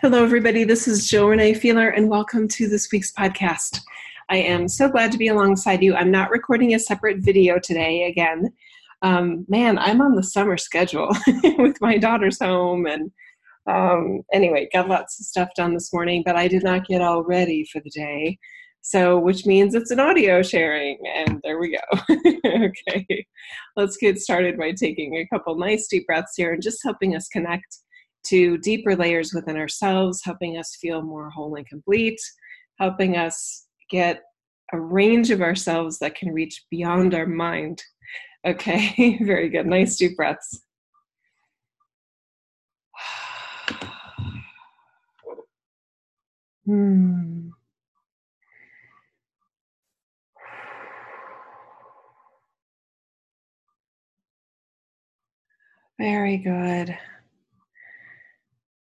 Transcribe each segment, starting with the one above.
Hello, everybody. This is Jill Renee Feeler, and welcome to this week's podcast. I am so glad to be alongside you. I'm not recording a separate video today again. Um, man, I'm on the summer schedule with my daughter's home, and um, anyway, got lots of stuff done this morning, but I did not get all ready for the day. So, which means it's an audio sharing, and there we go. okay, let's get started by taking a couple nice deep breaths here and just helping us connect to deeper layers within ourselves, helping us feel more whole and complete, helping us get a range of ourselves that can reach beyond our mind. Okay, very good. Nice deep breaths. Hmm. Very good.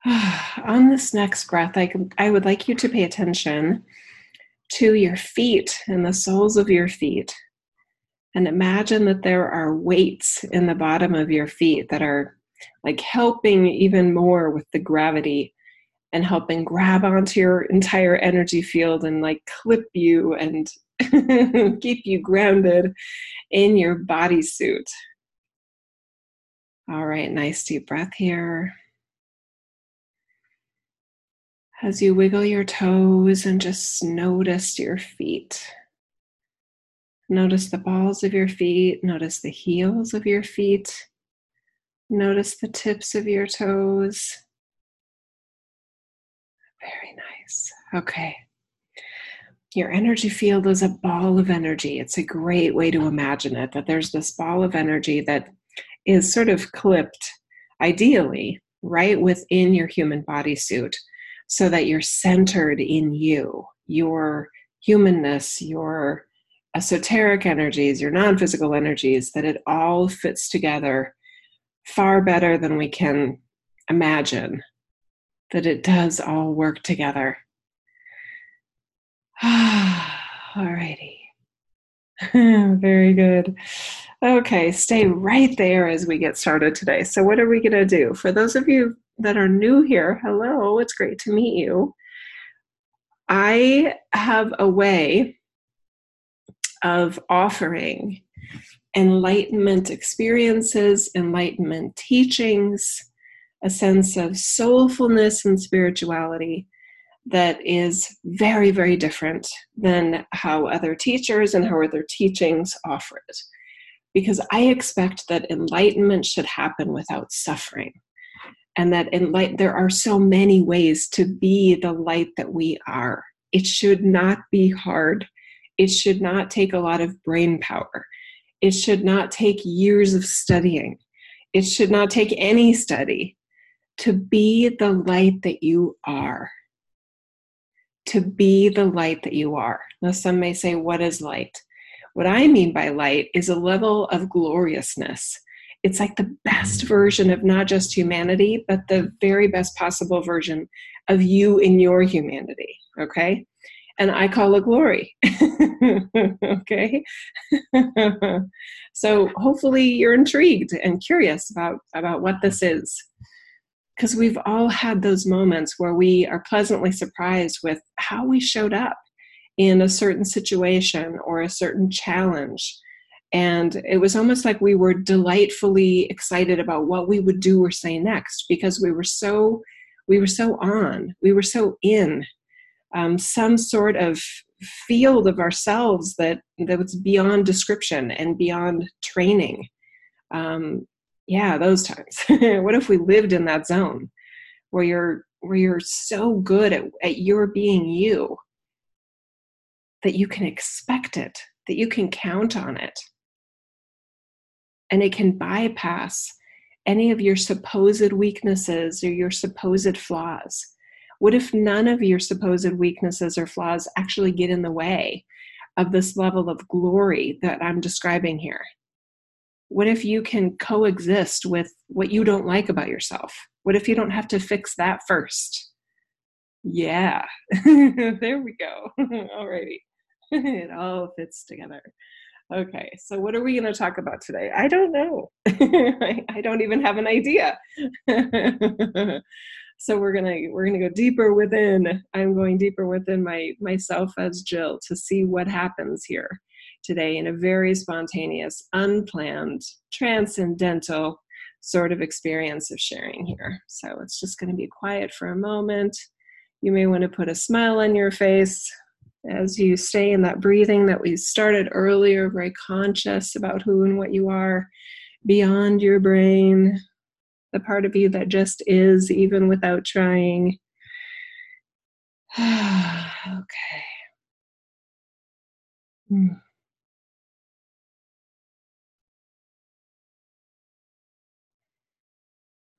On this next breath, I, I would like you to pay attention to your feet and the soles of your feet. And imagine that there are weights in the bottom of your feet that are like helping even more with the gravity and helping grab onto your entire energy field and like clip you and keep you grounded in your bodysuit. All right, nice deep breath here as you wiggle your toes and just notice your feet. Notice the balls of your feet, notice the heels of your feet, notice the tips of your toes. Very nice. Okay. Your energy field is a ball of energy. It's a great way to imagine it that there's this ball of energy that is sort of clipped, ideally, right within your human bodysuit so that you're centered in you, your humanness, your esoteric energies, your non physical energies, that it all fits together far better than we can imagine, that it does all work together. Alrighty. Very good. Okay, stay right there as we get started today. So, what are we going to do? For those of you that are new here, hello, it's great to meet you. I have a way of offering enlightenment experiences, enlightenment teachings, a sense of soulfulness and spirituality that is very, very different than how other teachers and how other teachings offer it. Because I expect that enlightenment should happen without suffering and that in light there are so many ways to be the light that we are. It should not be hard. It should not take a lot of brain power. It should not take years of studying. It should not take any study to be the light that you are. To be the light that you are. Now some may say what is light? What i mean by light is a level of gloriousness it's like the best version of not just humanity, but the very best possible version of you in your humanity. Okay. And I call it glory. okay. so hopefully you're intrigued and curious about, about what this is. Because we've all had those moments where we are pleasantly surprised with how we showed up in a certain situation or a certain challenge and it was almost like we were delightfully excited about what we would do or say next because we were so we were so on we were so in um, some sort of field of ourselves that that was beyond description and beyond training. Um, yeah those times. What if we lived in that zone where you're where you're so good at, at your being you that you can expect it that you can count on it and it can bypass any of your supposed weaknesses or your supposed flaws. What if none of your supposed weaknesses or flaws actually get in the way of this level of glory that I'm describing here? What if you can coexist with what you don't like about yourself? What if you don't have to fix that first? Yeah, there we go. Alrighty. it all fits together. Okay, so what are we going to talk about today? I don't know. I, don't even have an idea. so we're gonna we're gonna go deeper within. I'm going deeper within my myself as Jill to see what happens here today in a very spontaneous, unplanned, transcendental sort of experience of sharing here. So it's just going to be quiet for a moment. You may want to put a smile on your face as you stay in that breathing that we started earlier, very conscious about who and what you are beyond your brain, the part of you that just is, even without trying. okay. Hmm.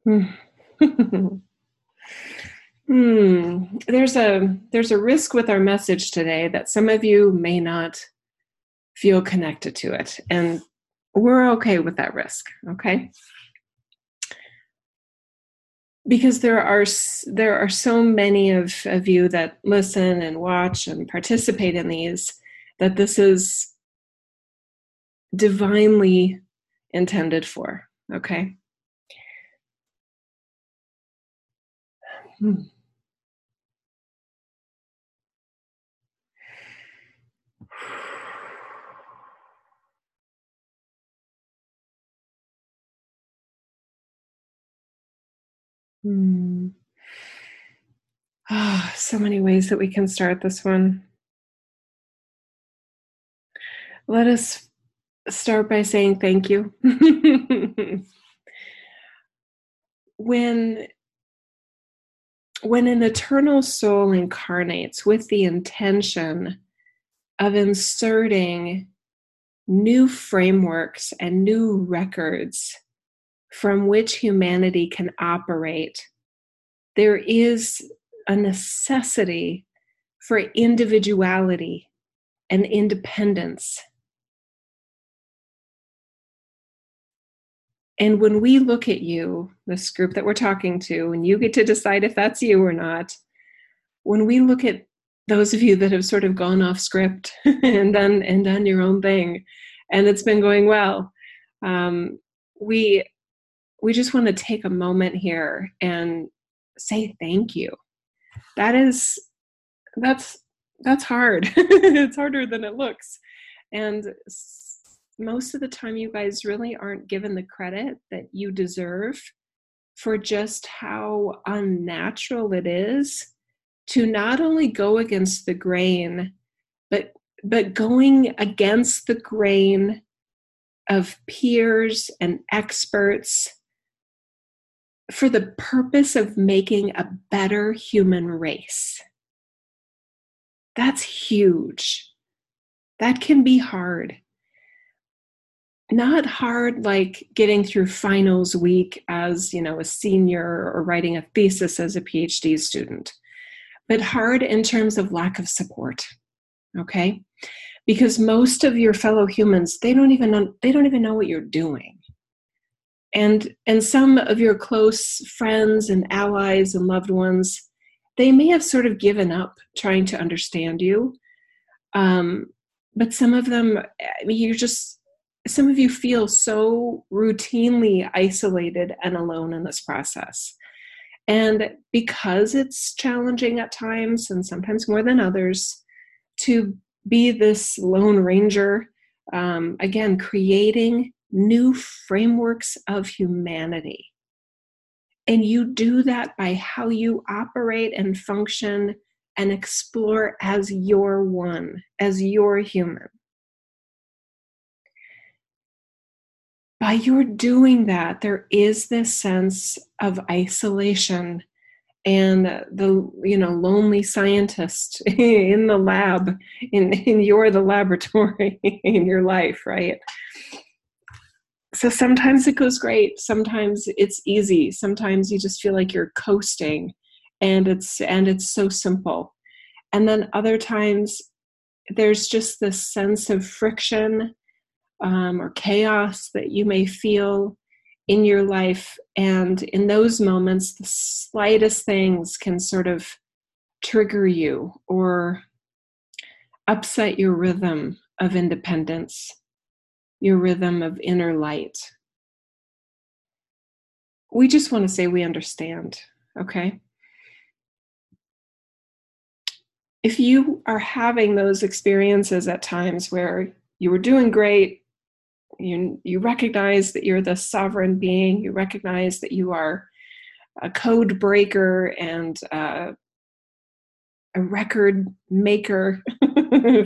Hmm. There's a there's a risk with our message today that some of you may not feel connected to it, and we're okay with that risk. Okay, because there are there are so many of, of you that listen and watch and participate in these that this is divinely intended for. Okay. Hmm. Hmm. Ah, so many ways that we can start this one. Let us start by saying thank you. when when an eternal soul incarnates with the intention of inserting new frameworks and new records from which humanity can operate, there is a necessity for individuality and independence. And when we look at you, this group that we're talking to, and you get to decide if that's you or not, when we look at those of you that have sort of gone off script and done and done your own thing, and it's been going well, um, we we just want to take a moment here and say thank you. That is that's that's hard. it's harder than it looks, and most of the time you guys really aren't given the credit that you deserve for just how unnatural it is to not only go against the grain but but going against the grain of peers and experts for the purpose of making a better human race. That's huge. That can be hard. Not hard like getting through finals week as you know a senior or writing a thesis as a phd student but hard in terms of lack of support okay? Because most of your fellow humans they don't even know they don't even know what you're doing and and some of your close friends and allies and loved ones they may have sort of given up trying to understand you um, but some of them I mean, you're just some of you feel so routinely isolated and alone in this process. And because it's challenging at times, and sometimes more than others, to be this lone ranger, um, again, creating new frameworks of humanity. And you do that by how you operate and function and explore as your one, as your human. by your doing that, there is this sense of isolation and the you know lonely scientist in the lab in, in you're the laboratory in your life right so sometimes it goes great sometimes it's easy sometimes you just feel like you're coasting and it's and it's so simple and then other times there's just this sense of friction um, or chaos that you may feel in your life. And in those moments, the slightest things can sort of trigger you or upset your rhythm of independence, your rhythm of inner light. We just want to say we understand, okay? If you are having those experiences at times where you were doing great, you, you recognize that you're the sovereign being, you recognize that you are a code breaker and uh, a record maker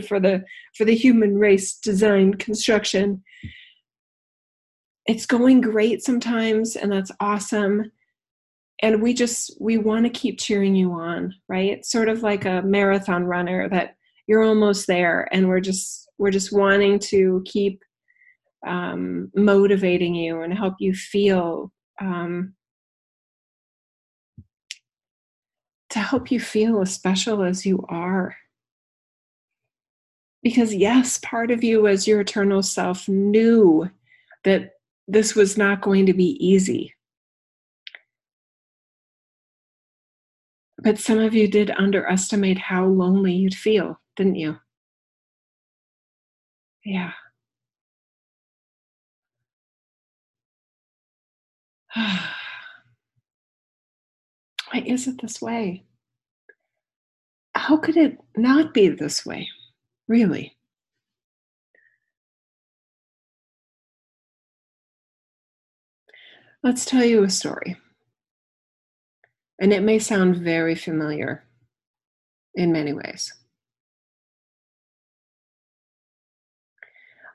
for the for the human race design construction it's going great sometimes and that's awesome. And we just we want to keep cheering you on right? It's sort of like a marathon runner that you're almost there and we're just we're just wanting to keep um, motivating you and help you feel um, to help you feel as special as you are. Because yes part of you as your eternal self knew that this was not going to be easy But some of you did underestimate how lonely you'd feel, didn't you? Yeah. Why is it this way? How could it not be this way? Really? Let's tell you a story. And it may sound very familiar in many ways.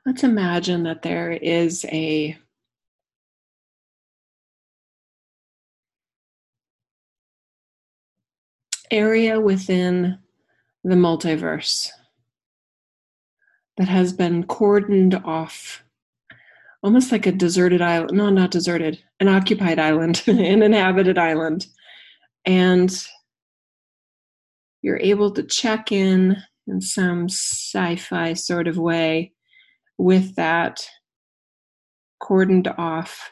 Let's imagine that there is a area within the multiverse that has been cordoned off almost like a deserted island no not deserted an occupied island an inhabited island and you're able to check in in some sci fi sort of way with that cordoned off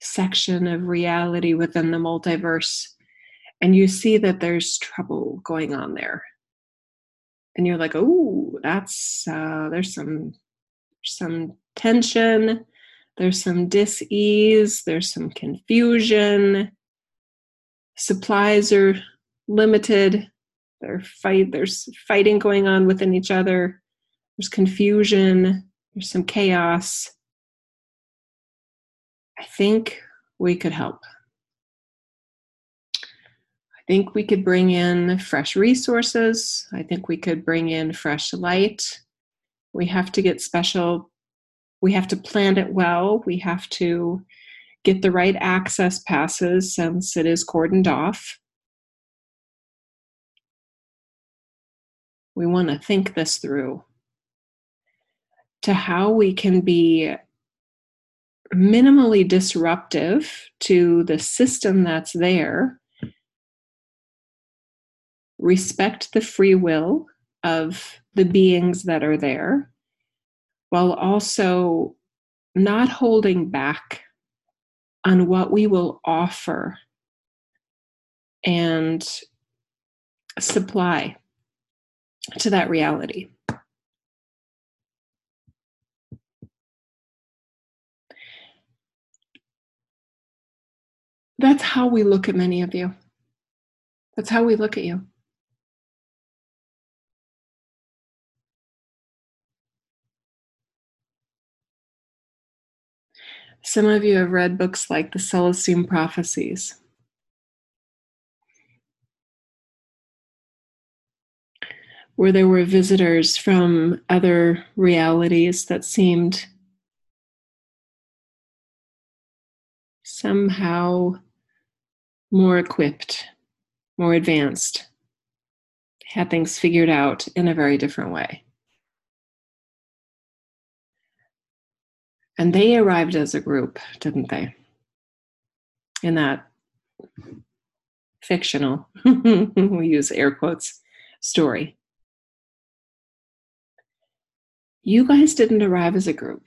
section of reality within the multiverse. And you see that there's trouble going on there. And you're like, oh, that's, uh, there's some, some tension, there's some dis ease, there's some confusion. Supplies are limited. Fight there's fighting going on within each other. There's confusion. There's some chaos. I think we could help. I think we could bring in fresh resources. I think we could bring in fresh light. We have to get special we have to plan it well we have to get the right access passes since it is cordoned off. We want to think this through to how we can be minimally disruptive to the system that's there, respect the free will of the beings that are there, while also not holding back on what we will offer and supply to that reality. That's how we look at many of you. That's how we look at you. Some of you have read books like the Celestine Prophecies. Where there were visitors from other realities that seemed somehow more equipped, more advanced, had things figured out in a very different way. And they arrived as a group, didn't they? In that fictional, we use air quotes, story. You guys didn't arrive as a group.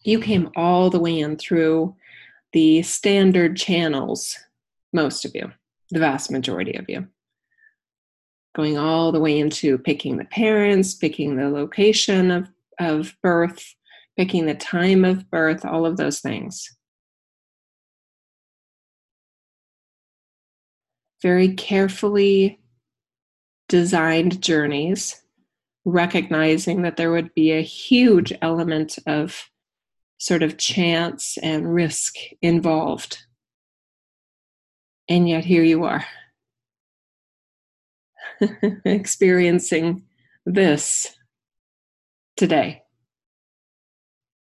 You came all the way in through the standard channels, most of you, the vast majority of you. Going all the way into picking the parents, picking the location of, of birth, picking the time of birth, all of those things. Very carefully designed journeys, recognizing that there would be a huge element of sort of chance and risk involved. And yet here you are, experiencing this today.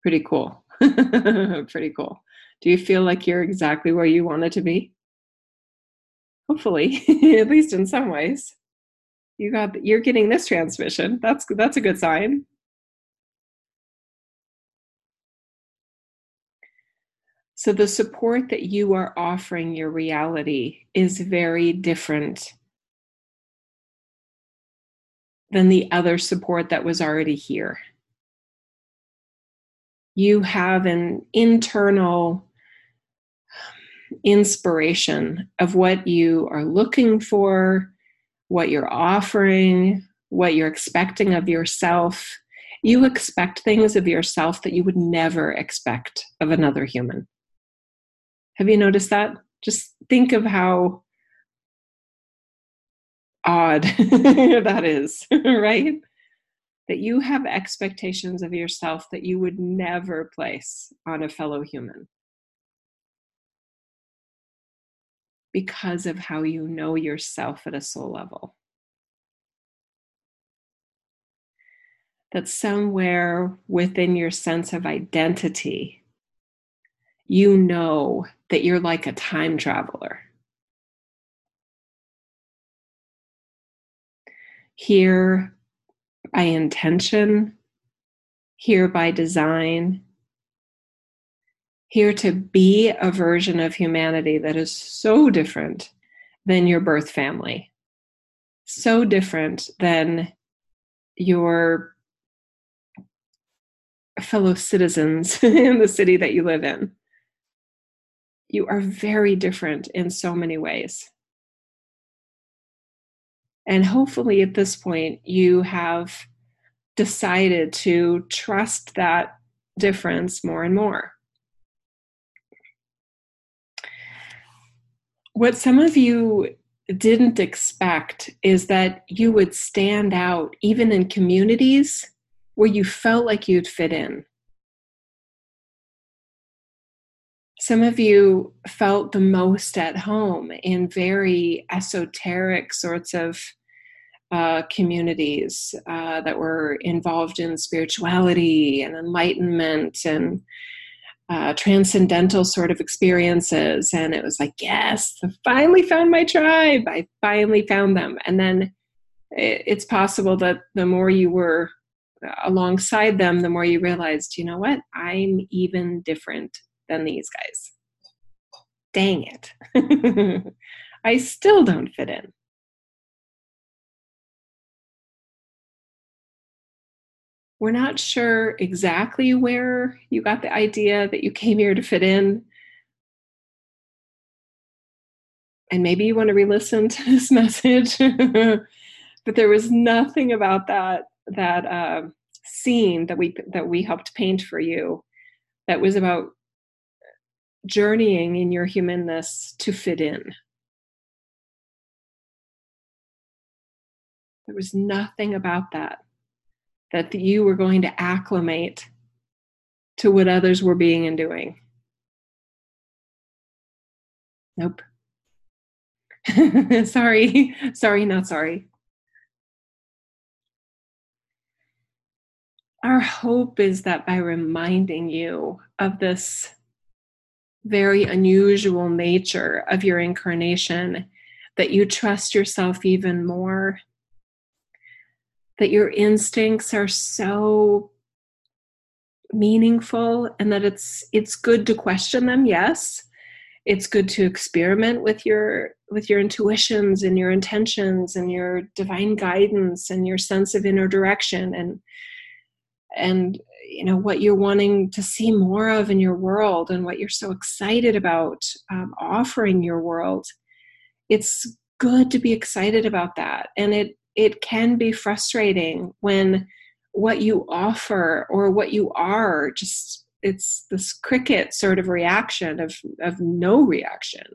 Pretty cool. Pretty cool. Do you feel like you're exactly where you wanted to be? Hopefully, at least in some ways. You got you're getting this transmission. That's that's a good sign. So the support that you are offering your reality is very different than the other support that was already here. You have an internal inspiration of what you are looking for, what you're offering, what you're expecting of yourself. You expect things of yourself that you would never expect of another human. Have you noticed that? Just think of how odd that is, right? That you have expectations of yourself that you would never place on a fellow human. Because of how you know yourself at a soul level. That somewhere within your sense of identity, you know that you're like a time traveler here by intention, here by design, here to be a version of humanity that is so different than your birth family, so different than your fellow citizens in the city that you live in. You are very different in so many ways. And hopefully, at this point, you have decided to trust that difference more and more. What some of you didn't expect is that you would stand out even in communities where you felt like you'd fit in. Some of you felt the most at home in very esoteric sorts of uh, communities uh, that were involved in spirituality and enlightenment and uh, transcendental sort of experiences. And it was like, yes, I finally found my tribe. I finally found them. And then it's possible that the more you were alongside them, the more you realized, you know what, I'm even different than these guys. Dang it. I still don't fit in. we're not sure exactly where you got the idea that you came here to fit in. And maybe you want to re-listen to this message, but there was nothing about that that uh, scene that we that we helped paint for you that was about journeying in your humanness to fit in. There was nothing about that that you were going to acclimate to what others were being and doing. Nope. sorry, sorry, not sorry. Our hope is that by reminding you of this very unusual nature of your incarnation, that you trust yourself even more that your instincts are so meaningful and that it's it's good to question them yes. It's good to experiment with your with your intuitions and your intentions and your divine guidance and your sense of inner direction and and you know what you're wanting to see more of in your world and what you're so excited about um, offering your world it's good to be excited about that and it it can be frustrating when what you offer or what you are just it's this cricket sort of reaction of of no reaction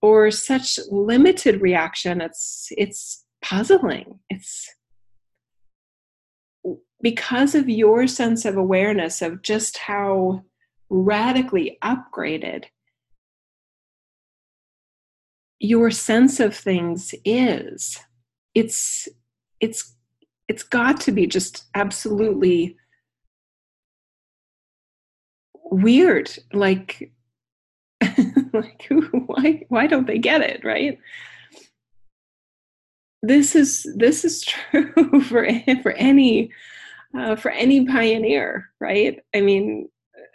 or such limited reaction it's it's puzzling. It's because of your sense of awareness of just how radically upgraded your sense of things is it's it's it's got to be just absolutely weird like like why why don't they get it right? This is this is true for for any uh, for any pioneer right i mean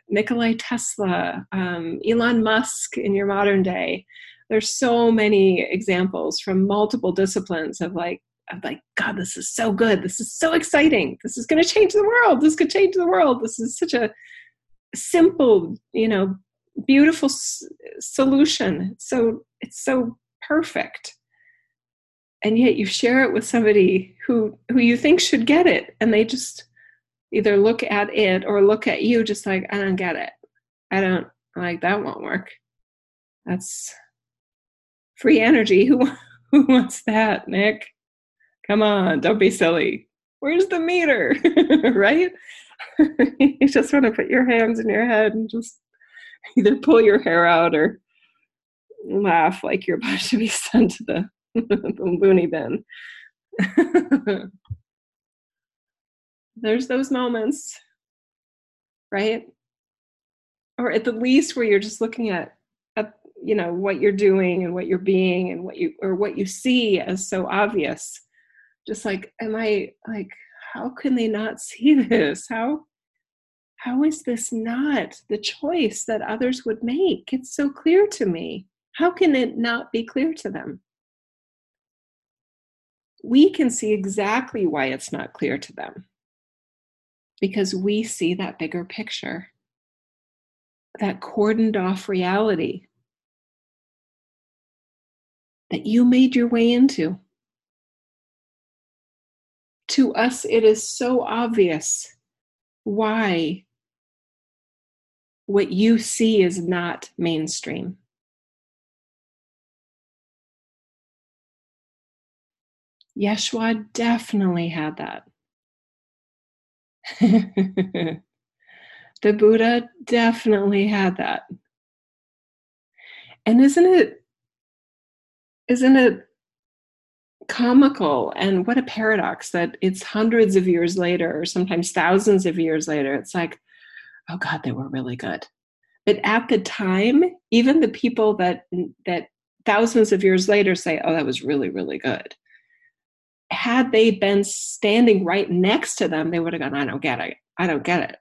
Nikolai Tesla, um, Elon Musk in your modern day. There's so many examples from multiple disciplines of like, of like, God, this is so good. This is so exciting. This is going to change the world. This could change the world. This is such a simple, you know, beautiful s- solution. So it's so perfect. And yet you share it with somebody who who you think should get it, and they just either look at it or look at you just like i don't get it. I don't like that won't work. That's free energy. Who who wants that nick? Come on don't be silly. Where's the meter? Right? You just want to put your hands in your head and just either pull your hair out or laugh like you're about to be sent to the, the loony bin there's those moments right? Or at the least where you're just looking at at you know what you're doing and what you're being and what you or what you see as so obvious. Just like am i like how can they not see this? How how is this not the choice that others would make? It's so clear to me. How can it not be clear to them? We can see exactly why it's not clear to them because we see that bigger picture, that cordoned off reality that you made your way into. To us, it is so obvious why what you see is not mainstream. Yeshua definitely had that. the Buddha definitely had that. And isn't it isn't it comical and what a paradox that it's hundreds of years later or sometimes thousands of years later it's like oh god they were really good but at the time even the people that that thousands of years later say oh that was really really good had they been standing right next to them, they would have gone, I don't get it. I don't get it.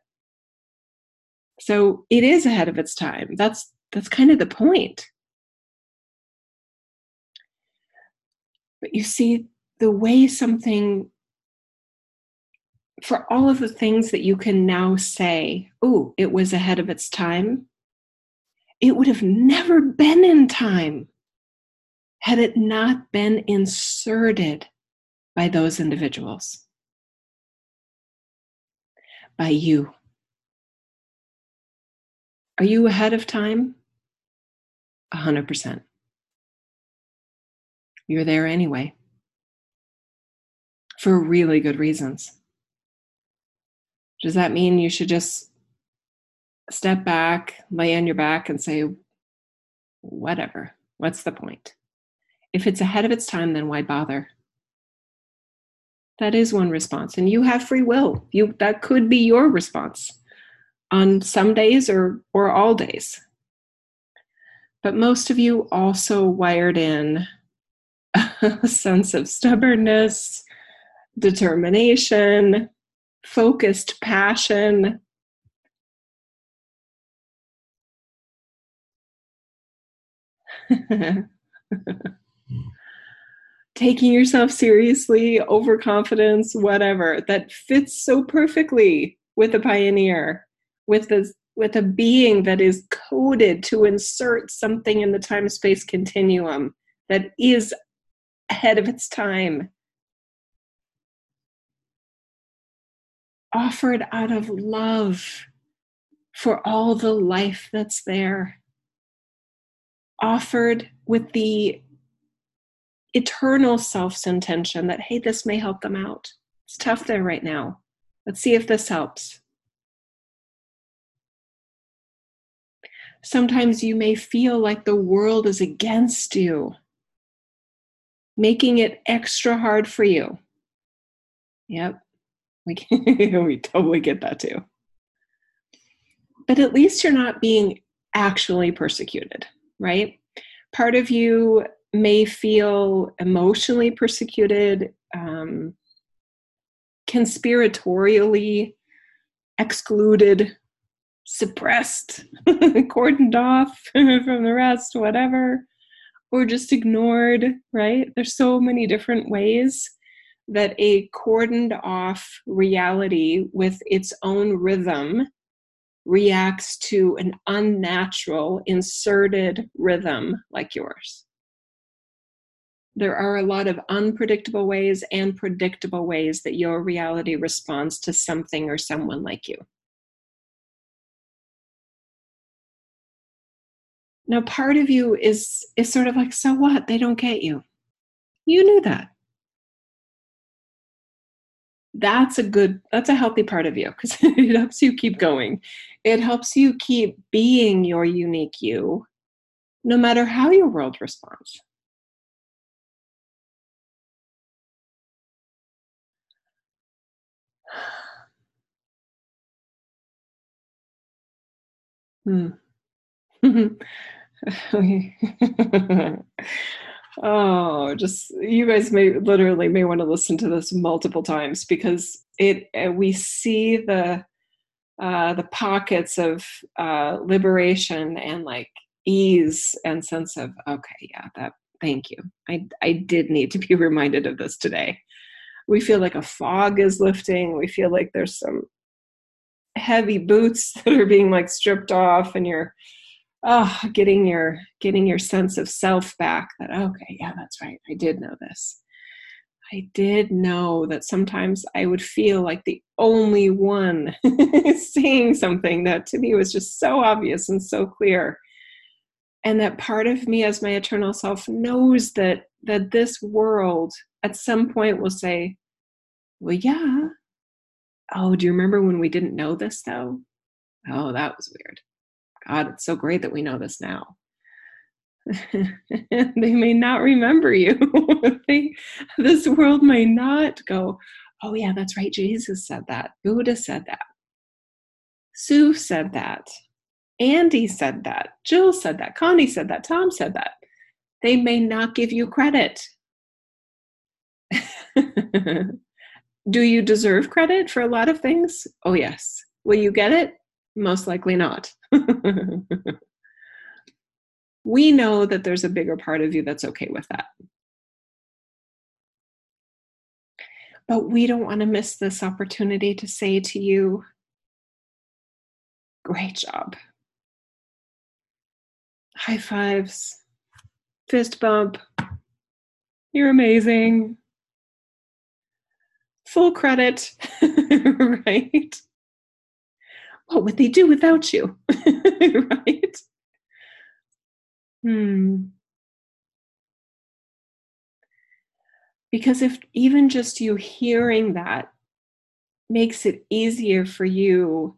So it is ahead of its time. That's that's kind of the point. But you see, the way something for all of the things that you can now say, oh, it was ahead of its time, it would have never been in time had it not been inserted by those individuals, by you. Are you ahead of time? 100%. You're there anyway for really good reasons. Does that mean you should just step back, lay on your back, and say, whatever, what's the point? If it's ahead of its time, then why bother? That is one response. And you have free will. You that could be your response on some days or or all days. But most of you also wired in a sense of stubbornness, determination, focused passion. taking yourself seriously, overconfidence, whatever, that fits so perfectly with a pioneer, with a with a being that is coded to insert something in the time space continuum that is ahead of its time. Offered out of love for all the life that's there. Offered with the eternal self's intention that, hey, this may help them out. It's tough there right now. Let's see if this helps. Sometimes you may feel like the world is against you, making it extra hard for you. Yep, we, we totally get that too. But at least you're not being actually persecuted, right? Part of you may feel emotionally persecuted, um, conspiratorially excluded, suppressed, cordoned off from the rest, whatever, or just ignored, right? There's so many different ways that a cordoned off reality with its own rhythm reacts to an unnatural, inserted rhythm like yours there are a lot of unpredictable ways and predictable ways that your reality responds to something or someone like you. Now, part of you is is sort of like, so what? They don't get you. You knew that. That's a good, that's a healthy part of you because it helps you keep going. It helps you keep being your unique you, no matter how your world responds. Hmm. oh, just you guys may literally may want to listen to this multiple times because it uh, we see the uh, the pockets of uh, liberation and like ease and sense of okay, yeah, that thank you. I I did need to be reminded of this today. We feel like a fog is lifting. We feel like there's some heavy boots that are being like stripped off and you're oh getting your getting your sense of self back that okay yeah that's right i did know this. I did know that sometimes i would feel like the only one seeing something that to me was just so obvious and so clear. And that part of me as my eternal self knows that that this world at some point will say well yeah Oh, do you remember when we didn't know this though? Oh, that was weird. God, it's so great that we know this now. they may not remember you. they, this world may not go, oh, yeah, that's right. Jesus said that. Buddha said that. Sue said that. Andy said that. Jill said that. Connie said that. Tom said that. They may not give you credit. Do you deserve credit for a lot of things? Oh, yes. Will you get it? Most likely not. we know that there's a bigger part of you that's okay with that. But we don't want to miss this opportunity to say to you, great job. High fives, fist bump. You're amazing full credit, right? What would they do without you? right? Hmm. Because if even just you hearing that makes it easier for you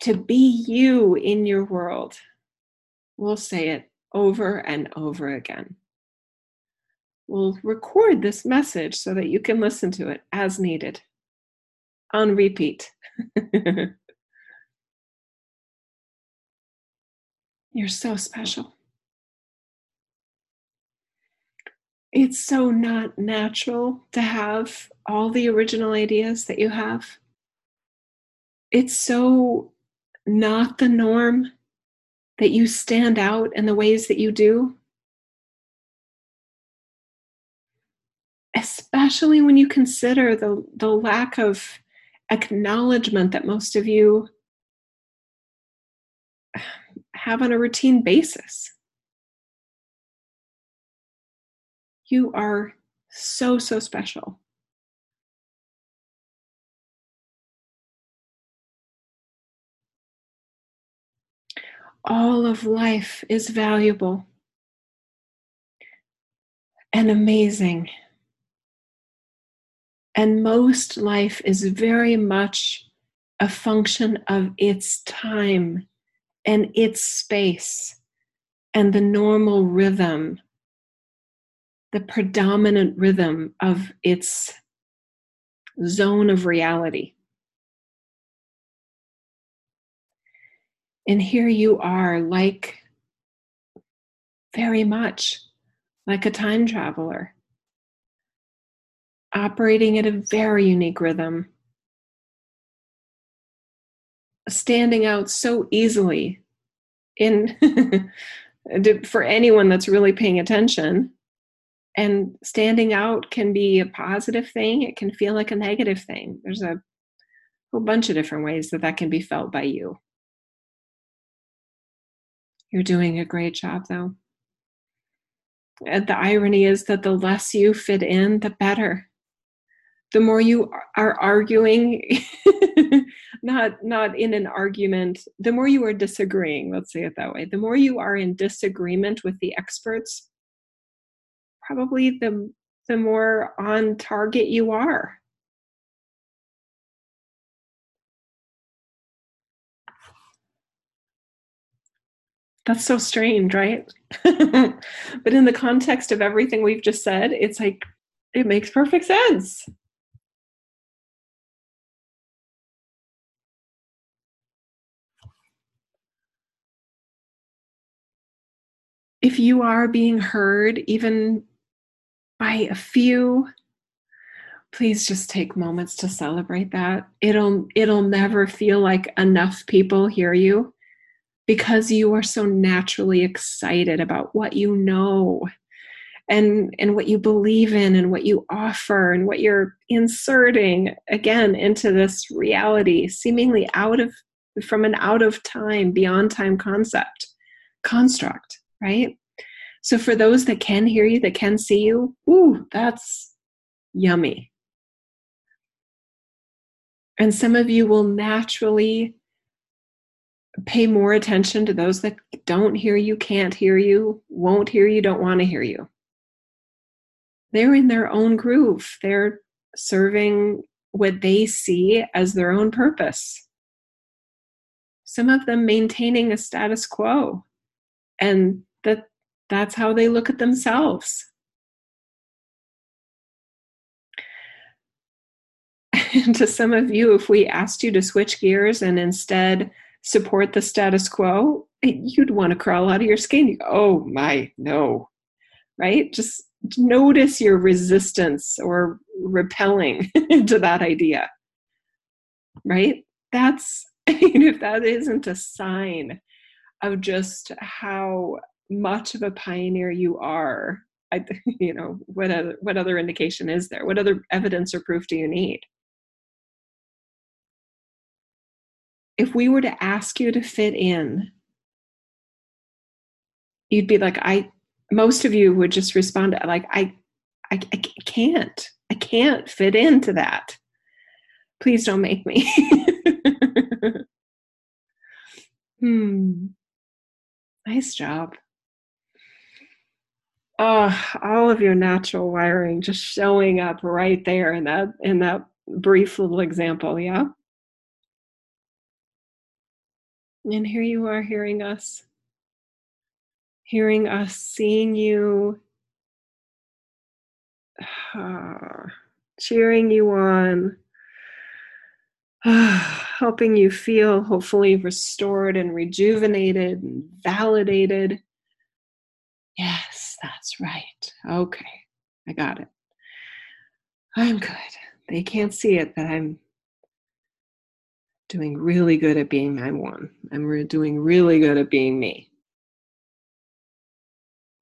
to be you in your world, we'll say it over and over again will record this message so that you can listen to it as needed on repeat. You're so special. It's so not natural to have all the original ideas that you have. It's so not the norm that you stand out in the ways that you do. Especially when you consider the, the lack of acknowledgement that most of you have on a routine basis. You are so, so special. All of life is valuable. and amazing. And most life is very much a function of its time and its space and the normal rhythm, the predominant rhythm of its zone of reality. And here you are, like very much like a time traveler, operating at a very unique rhythm, standing out so easily in for anyone that's really paying attention. And standing out can be a positive thing it can feel like a negative thing. There's a whole bunch of different ways that that can be felt by you. You're doing a great job though. And the irony is that the less you fit in the better the more you are arguing not not in an argument the more you are disagreeing let's say it that way. The more you are in disagreement with the experts probably the the more on target you are. That's so strange right? But in the context of everything we've just said it's like it makes perfect sense if you are being heard, even by a few, please just take moments to celebrate that. It'll it'll never feel like enough people hear you because you are so naturally excited about what you know and and what you believe in and what you offer and what you're inserting again into this reality seemingly out of from an out of time beyond time concept construct right? So for those that can hear you, that can see you, ooh, that's yummy. And some of you will naturally pay more attention to those that don't hear you, can't hear you, won't hear you, don't want to hear you. They're in their own groove. They're serving what they see as their own purpose. Some of them maintaining a status quo and that that's how they look at themselves. And to some of you, if we asked you to switch gears and instead support the status quo, you'd want to crawl out of your skin. You go, oh my, no, right? Just notice your resistance or repelling to that idea, right? That's, if that isn't a sign of just how much of a pioneer you are. I, you know what other what other indication is there? What other evidence or proof do you need? If we were to ask you to fit in you'd be like i most of you would just respond like i i, I can't i can't fit into that. Please don't make me. Hmm nice job. Oh, all of your natural wiring just showing up right there in that in that brief little example, yeah. And here you are hearing us, hearing us, seeing you, uh, cheering you on, helping you feel hopefully restored and rejuvenated and validated. Yes that's right. Okay, I got it. I'm good. They can't see it, but I'm doing really good at being my one. I'm re- doing really good at being me.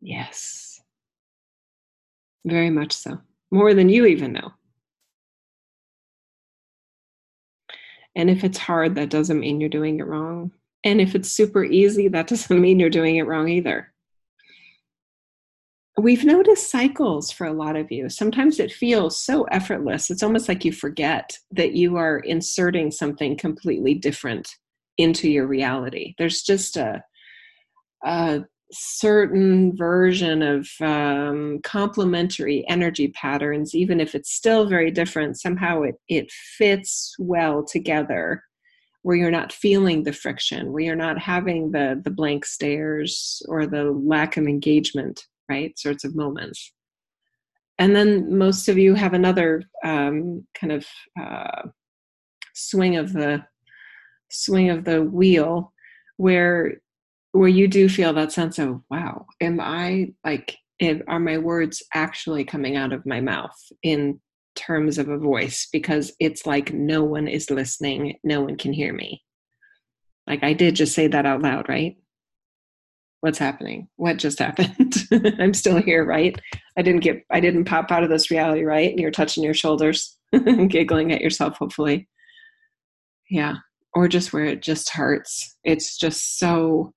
Yes. Very much so. More than you even know. And if it's hard, that doesn't mean you're doing it wrong. And if it's super easy, that doesn't mean you're doing it wrong either we've noticed cycles for a lot of you. Sometimes it feels so effortless. It's almost like you forget that you are inserting something completely different into your reality. There's just a, a certain version of um, complementary energy patterns, even if it's still very different, somehow it, it fits well together where you're not feeling the friction, where you're not having the, the blank stares or the lack of engagement, right? Sorts of moments. And then most of you have another um, kind of uh, swing of the swing of the wheel where where you do feel that sense of wow am i like are my words actually coming out of my mouth in terms of a voice? Because it's like no one is listening no one can hear me. Like i did just say that out loud right? What's happening? What just happened? I'm still here right? I didn't get i didn't pop out of this reality right? And you're touching your shoulders giggling at yourself hopefully. Yeah. Or just where it just hurts. It's just so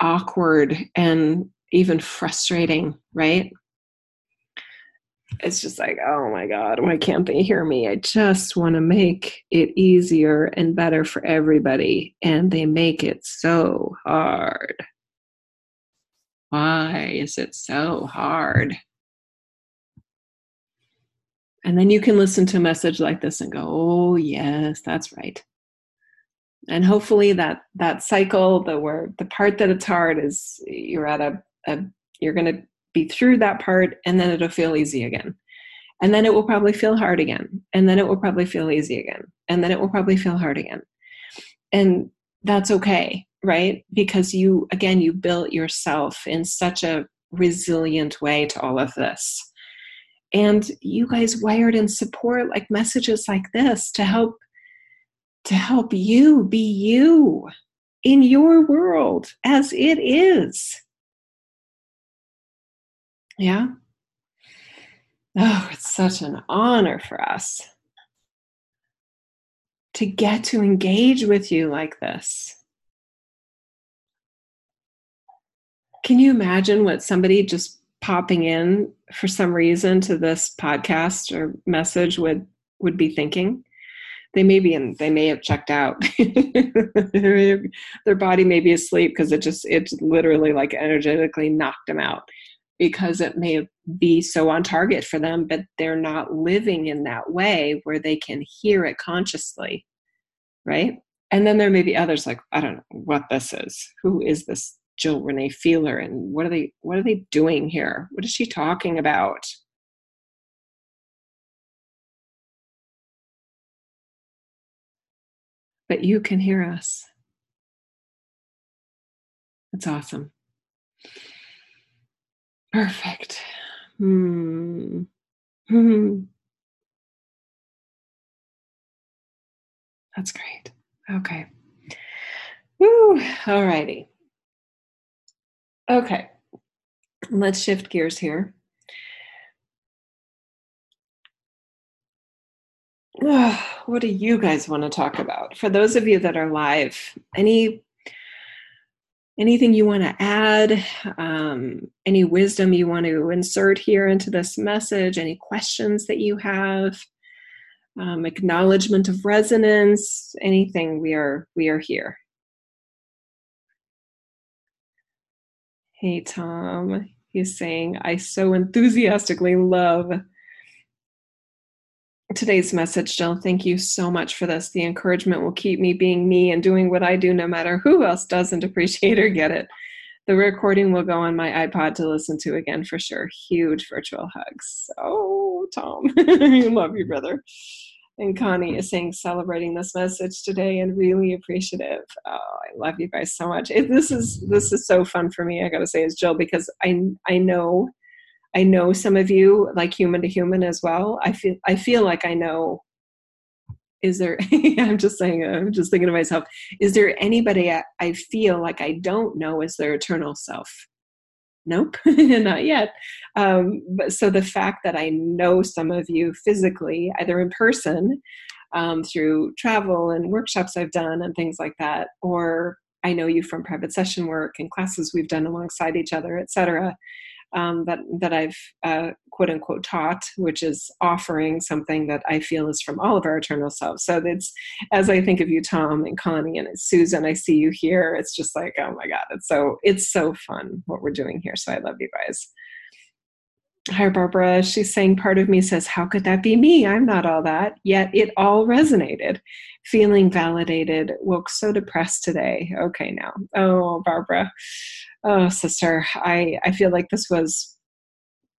awkward and even frustrating, right? It's just like, oh my God, why can't they hear me? I just want to make it easier and better for everybody. And they make it so hard. Why is it so hard? And then you can listen to a message like this and go, oh, yes, that's right and hopefully that that cycle the where the part that it's hard is you're at a, a you're going to be through that part and then it'll feel easy again. And then it will probably feel hard again. And then it will probably feel easy again. And then it will probably feel hard again. And that's okay right? Because you again you built yourself in such a resilient way to all of this. And you guys wired in support like messages like this to help to help you be you in your world as it is. Yeah. Oh, it's such an honor for us to get to engage with you like this. Can you imagine what somebody just popping in for some reason to this podcast or message would would be thinking? They may be in they may have checked out. Their body may be asleep because it just it's literally like energetically knocked them out because it may be so on target for them but they're not living in that way where they can hear it consciously right? And then there may be others like i don't know what this is. Who is this jill renee feeler and what are they what are they doing here? What is she talking about but you can hear us. That's awesome. Perfect. Hmm. Hmm. That's great. Okay. Woo. All righty. Okay. Let's shift gears here. what do you guys want to talk about? For those of you that are live, any anything you want to add, um, any wisdom you want to insert here into this message, any questions that you have, um, acknowledgement of resonance, anything, we are we are here. Hey Tom, he's saying, I so enthusiastically love today's message, Jill. Thank you so much for this. The encouragement will keep me being me and doing what I do no matter who else doesn't appreciate or get it. The recording will go on my iPod to listen to again for sure. Huge virtual hugs. Oh, Tom, I love you, brother. And Connie is saying, celebrating this message today and really appreciative. Oh, I love you guys so much. It, this is this is so fun for me. I got to say, as Jill, because I I know I know some of you like human to human as well. I feel I feel like I know. Is there? I'm just saying. I'm just thinking to myself. Is there anybody I, I feel like I don't know as their eternal self? Nope, not yet. Um, but so the fact that I know some of you physically, either in person, um, through travel and workshops I've done and things like that, or I know you from private session work and classes we've done alongside each other, etc um, that that I've uh, quote unquote taught, which is offering something that I feel is from all of our eternal selves. So it's as I think of you, Tom and Connie and Susan, I see you here. It's just like oh my god, it's so it's so fun what we're doing here. So I love you guys. Hi, Barbara. She's saying, part of me says, How could that be me? I'm not all that. Yet it all resonated. Feeling validated. Woke so depressed today. Okay, now. Oh, Barbara. Oh, sister. I, I feel like this was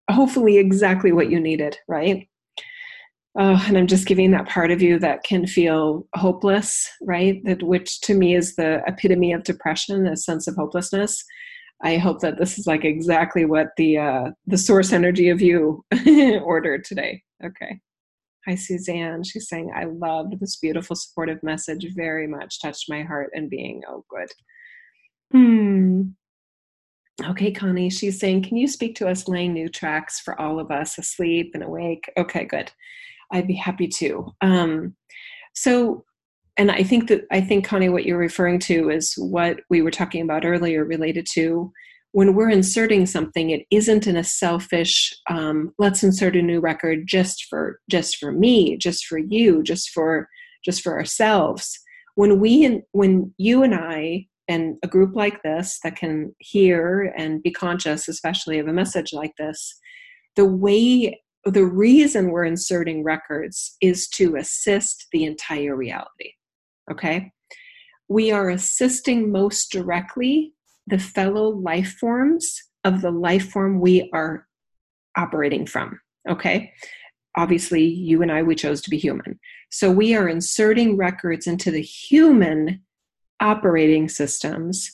hopefully exactly what you needed, right? Oh, and I'm just giving that part of you that can feel hopeless, right? That which to me is the epitome of depression, a sense of hopelessness. I hope that this is like exactly what the uh, the source energy of you ordered today. Okay. Hi, Suzanne. She's saying, I loved this beautiful, supportive message very much, touched my heart and being. Oh, good. Hmm. Okay, Connie, she's saying, Can you speak to us laying new tracks for all of us asleep and awake? Okay, good. I'd be happy to. Um, so, and I think that I think Connie, what you're referring to is what we were talking about earlier, related to when we're inserting something. It isn't in a selfish. Um, let's insert a new record just for just for me, just for you, just for just for ourselves. When we and when you and I and a group like this that can hear and be conscious, especially of a message like this, the way the reason we're inserting records is to assist the entire reality okay? We are assisting most directly the fellow life forms of the life form we are operating from, okay? Obviously, you and I, we chose to be human. So we are inserting records into the human operating systems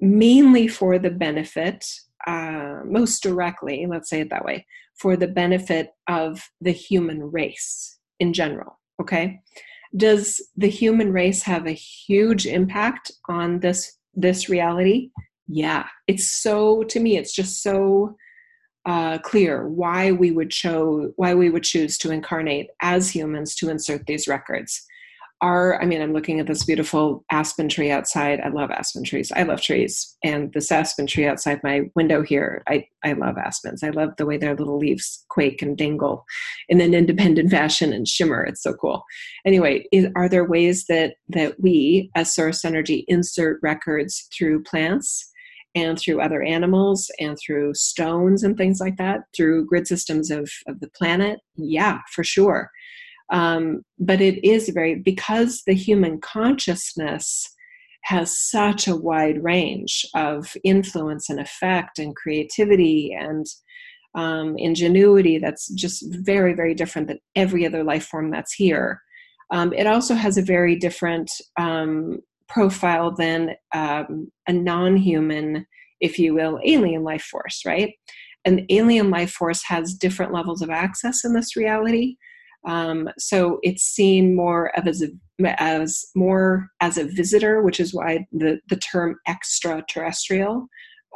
mainly for the benefit, uh, most directly, let's say it that way, for the benefit of the human race in general, okay? Does the human race have a huge impact on this this reality? Yeah. It's so to me it's just so uh, clear why we would show why we would choose to incarnate as humans to insert these records are i mean i'm looking at this beautiful aspen tree outside. I love aspen trees. I love trees. And this aspen tree outside my window here i, I love aspens. I love the way their little leaves quake and dangle in an independent fashion and shimmer. It's so cool. Anyway is, are there ways that that we as source energy insert records through plants and through other animals and through stones and things like that through grid systems of, of the planet? Yeah for sure um, but it is very, because the human consciousness has such a wide range of influence and effect and creativity and um, ingenuity that's just very, very different than every other life form that's here. Um, it also has a very different um, profile than um, a non human, if you will, alien life force, right? An alien life force has different levels of access in this reality. Um, so it's seen more of as a, as more as a visitor, which is why the the term extraterrestrial.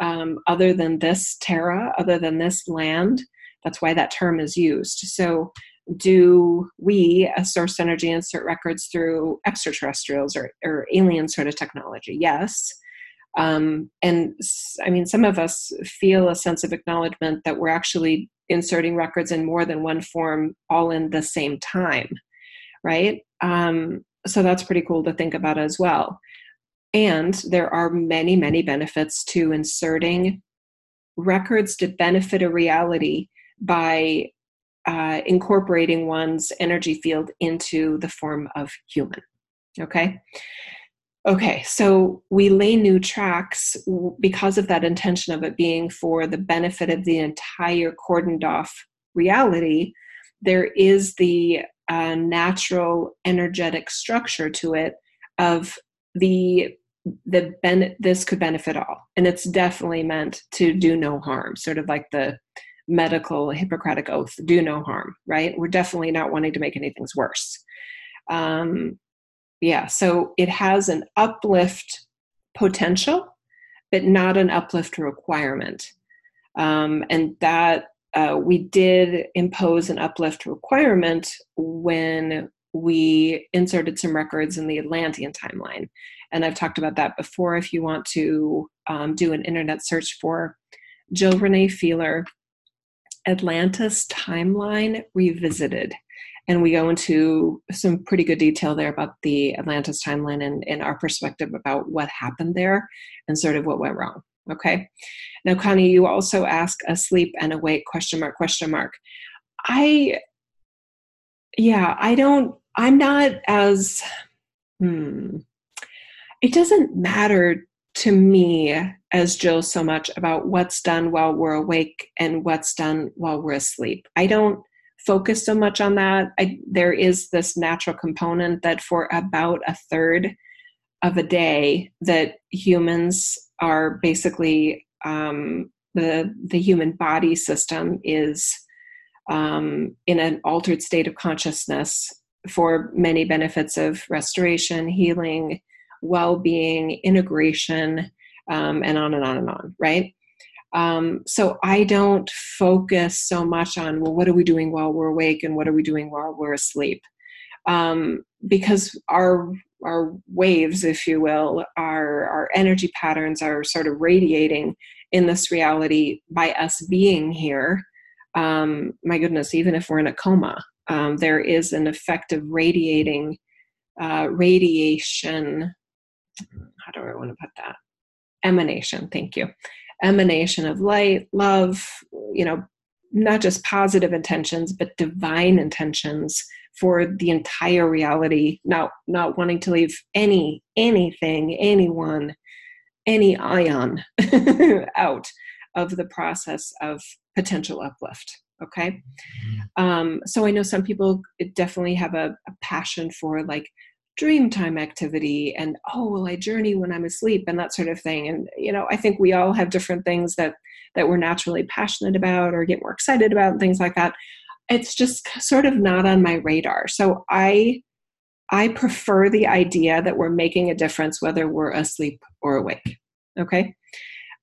Um, other than this terra, other than this land, that's why that term is used. So do we as source energy insert records through extraterrestrials or, or alien sort of technology yes um, and i mean some of us feel a sense of acknowledgement that we're actually inserting records in more than one form all in the same time, right? Um, so that's pretty cool to think about as well. And there are many, many benefits to inserting records to benefit a reality by uh, incorporating one's energy field into the form of human. Okay. Okay, so we lay new tracks because of that intention of it being for the benefit of the entire cordoned off reality. There is the uh, natural energetic structure to it of the the ben- this could benefit all, and it's definitely meant to do no harm, sort of like the medical Hippocratic oath: do no harm. Right? We're definitely not wanting to make anything worse. Um, yeah so it has an uplift potential but not an uplift requirement. Um, and that uh, we did impose an uplift requirement when we inserted some records in the atlantean timeline. And i've talked about that before if you want to um, do an internet search for Jill Renee Feeler, Atlantis Timeline Revisited. And we go into some pretty good detail there about the Atlantis timeline and, and our perspective about what happened there and sort of what went wrong. Okay. Now, Connie, you also ask asleep and awake question mark question mark. I, yeah, I don't, I'm not as, hmm, it doesn't matter to me as Jill so much about what's done while we're awake and what's done while we're asleep. I don't focus so much on that. I, there is this natural component that for about a third of a day that humans are basically um, the the human body system is um, in an altered state of consciousness for many benefits of restoration, healing, well being, integration, um, and on and on and on, right? Um, so I don't focus so much on, well, what are we doing while we're awake and what are we doing while we're asleep? Um, because our our waves, if you will, our our energy patterns are sort of radiating in this reality by us being here. Um, my goodness, even if we're in a coma, um, there is an effect of radiating uh, radiation how do I want to put that? Emanation, thank you. Emanation of light, love, you know, not just positive intentions, but divine intentions for the entire reality, not not wanting to leave any, anything, anyone, any ion out of the process of potential uplift okay mm-hmm. um, so i know some people definitely have a, a passion for like dream time activity and oh will i journey when i'm asleep? and that sort of thing. And you know i think we all have different things that that we're naturally passionate about or get more excited about and things like that. It's just sort of not on my radar. So i i prefer the idea that we're making a difference whether we're asleep or awake okay?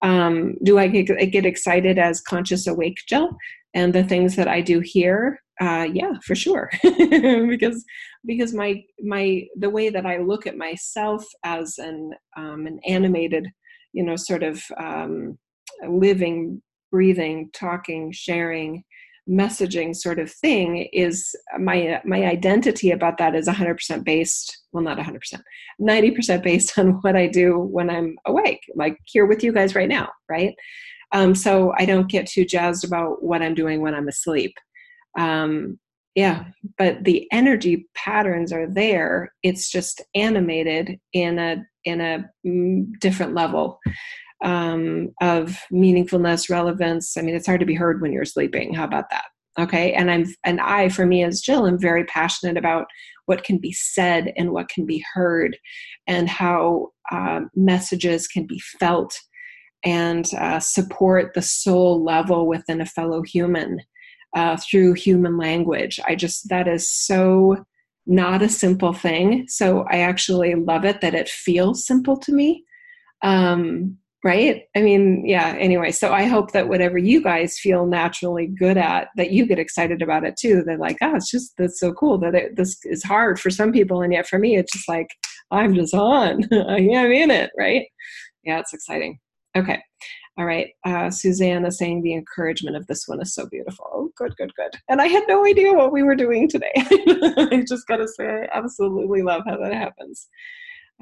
Um, do i get, get excited as conscious awake jill and the things that i do here uh, yeah, for sure. because because my my the way that I look at myself as an um, an animated, you know, sort of um, living, breathing, talking, sharing, messaging sort of thing is my my identity about that is 100% based well not 100% 90% based on what i do when i'm awake like here with you guys right now right? Um, so i don't get too jazzed about what i'm doing when i'm asleep. Um, yeah but the energy patterns are there. It's just animated in a in a mm, different level um, of meaningfulness relevance. I mean it's hard to be heard when you're sleeping. How about that? Okay? And i'm and i for me as jill am very passionate about what can be said and what can be heard and how uh, messages can be felt and uh, support the soul level within a fellow human uh, through human language. I just, that is so not a simple thing. So I actually love it that it feels simple to me. Um, right? I mean, yeah, anyway, so I hope that whatever you guys feel naturally good at, that you get excited about it too. They're like, oh, it's just, that's so cool that it, this is hard for some people. And yet for me, it's just like, I'm just on. I'm in it, right? Yeah, it's exciting. Okay. All right. Uh, Susanna saying the encouragement of this one is so beautiful. Oh, good, good, good. And I had no idea what we were doing today. I just got to say, I absolutely love how that happens.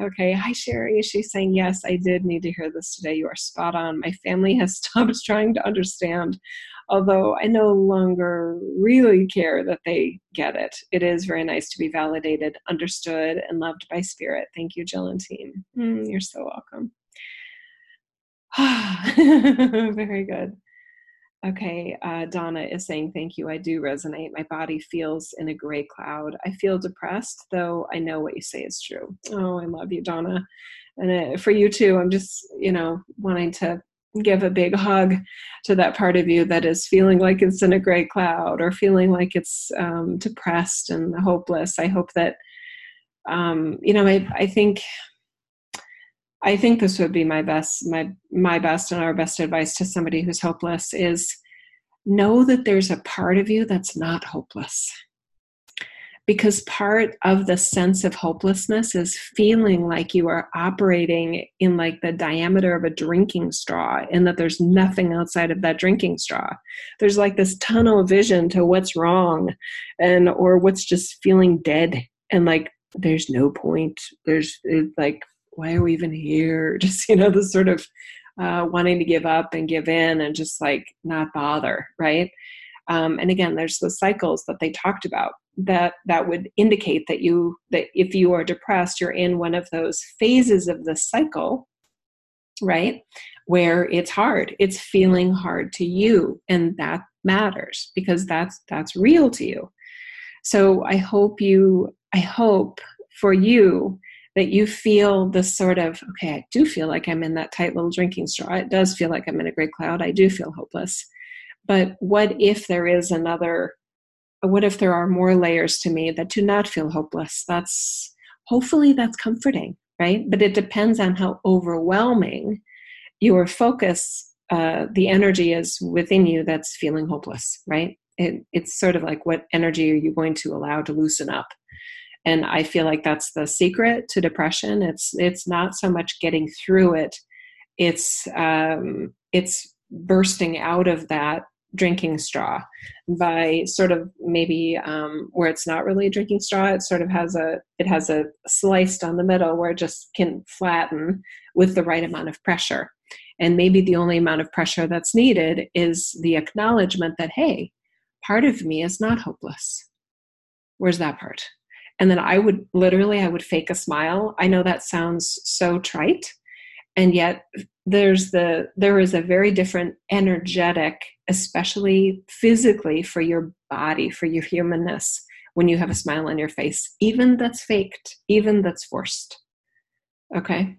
Okay. Hi, Sherry. She's saying, Yes, I did need to hear this today. You are spot on. My family has stopped trying to understand, although I no longer really care that they get it. It is very nice to be validated, understood, and loved by spirit. Thank you, Jill and team. Mm, you're so welcome. Very good. Okay, uh, Donna is saying, Thank you. I do resonate. My body feels in a gray cloud. I feel depressed, though I know what you say is true. Oh, I love you, Donna. And uh, for you too, I'm just, you know, wanting to give a big hug to that part of you that is feeling like it's in a gray cloud or feeling like it's um, depressed and hopeless. I hope that, um, you know, I, I think I think this would be my best my my best and our best advice to somebody who's hopeless is know that there's a part of you that's not hopeless. because part of the sense of hopelessness is feeling like you are operating in like the diameter of a drinking straw and that there's nothing outside of that drinking straw there's like this tunnel vision to what's wrong and or what's just feeling dead and like there's no point there's like why are we even here? Just you know the sort of uh, wanting to give up and give in and just like not bother right? Um, and again there's the cycles that they talked about that that would indicate that you that if you are depressed you're in one of those phases of the cycle right? Where it's hard. It's feeling hard to you and that matters because that's that's real to you. So i hope you i hope for you that you feel this sort of okay i do feel like i'm in that tight little drinking straw. It does feel like i'm in a great cloud. I do feel hopeless. But what if there is another what if there are more layers to me that do not feel hopeless? That's hopefully that's comforting right? But it depends on how overwhelming your focus uh, the energy is within you that's feeling hopeless right? It, it's sort of like what energy are you going to allow to loosen up and i feel like that's the secret to depression. It's it's not so much getting through it. It's um, it's bursting out of that drinking straw by sort of maybe um, where it's not really a drinking straw it sort of has a it has a sliced on the middle where it just can flatten with the right amount of pressure. And maybe the only amount of pressure that's needed is the acknowledgement that hey part of me is not hopeless. Where's that part and then i would literally i would fake a smile. I know that sounds so trite and yet there's the there is a very different energetic especially physically for your body for your humanness when you have a smile on your face even that's faked even that's forced. Okay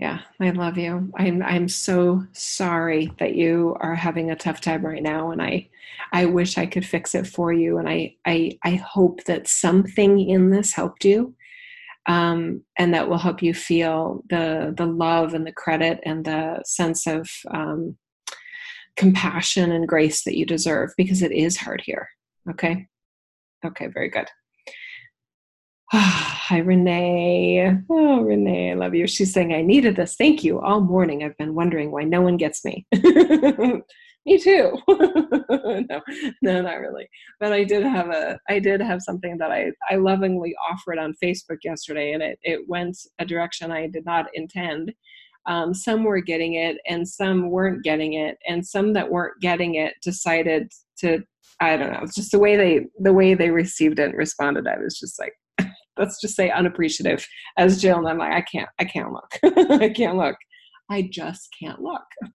yeah i love you i'm i'm so sorry that you are having a tough time right now and i i wish i could fix it for you and i i i hope that something in this helped you um, and that will help you feel the the love and the credit and the sense of um, compassion and grace that you deserve because it is hard here. Okay, okay, very good. Hi, Renee. Oh, Renee, I love you. She's saying, I needed this. Thank you. All morning, I've been wondering why no one gets me. me too no no not really but i did have a i did have something that i i lovingly offered on facebook yesterday and it it went a direction i did not intend um, some were getting it and some weren't getting it and some that weren't getting it decided to i don't know it's just the way they the way they received it and responded i was just like let's just say unappreciative as jill and i'm like i can't i can't look i can't look I just can't look.